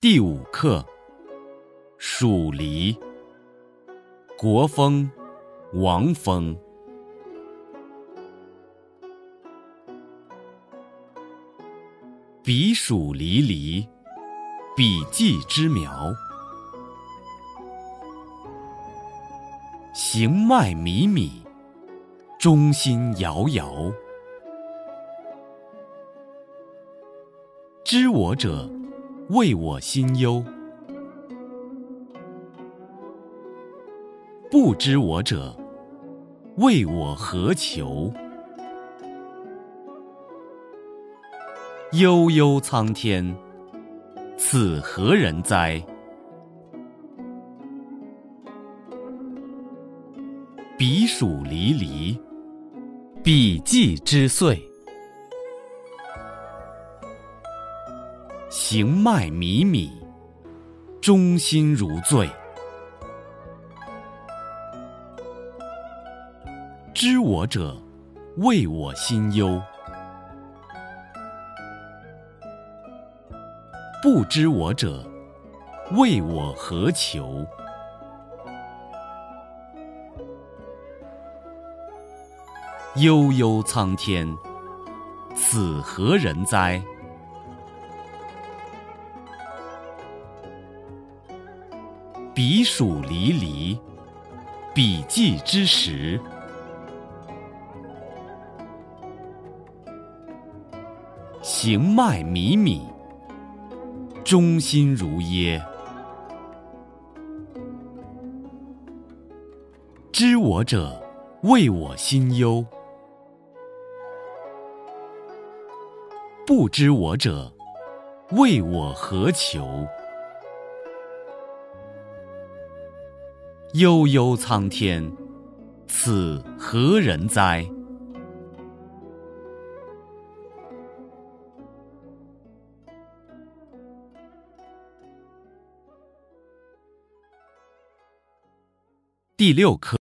第五课：蜀离。国风，王风。彼黍离离，彼稷之苗。行迈靡靡，中心摇摇。知我者，谓我心忧；不知我者，谓我何求。悠悠苍天，此何人哉？彼黍离离，彼稷之岁。行迈靡靡，中心如醉。知我者，谓我心忧；不知我者，谓我何求。悠悠苍天，此何人哉？彼黍离离，彼稷之实。行迈靡靡，中心如噎。知我者，谓我心忧；不知我者，谓我何求。悠悠苍天，此何人哉？第六课。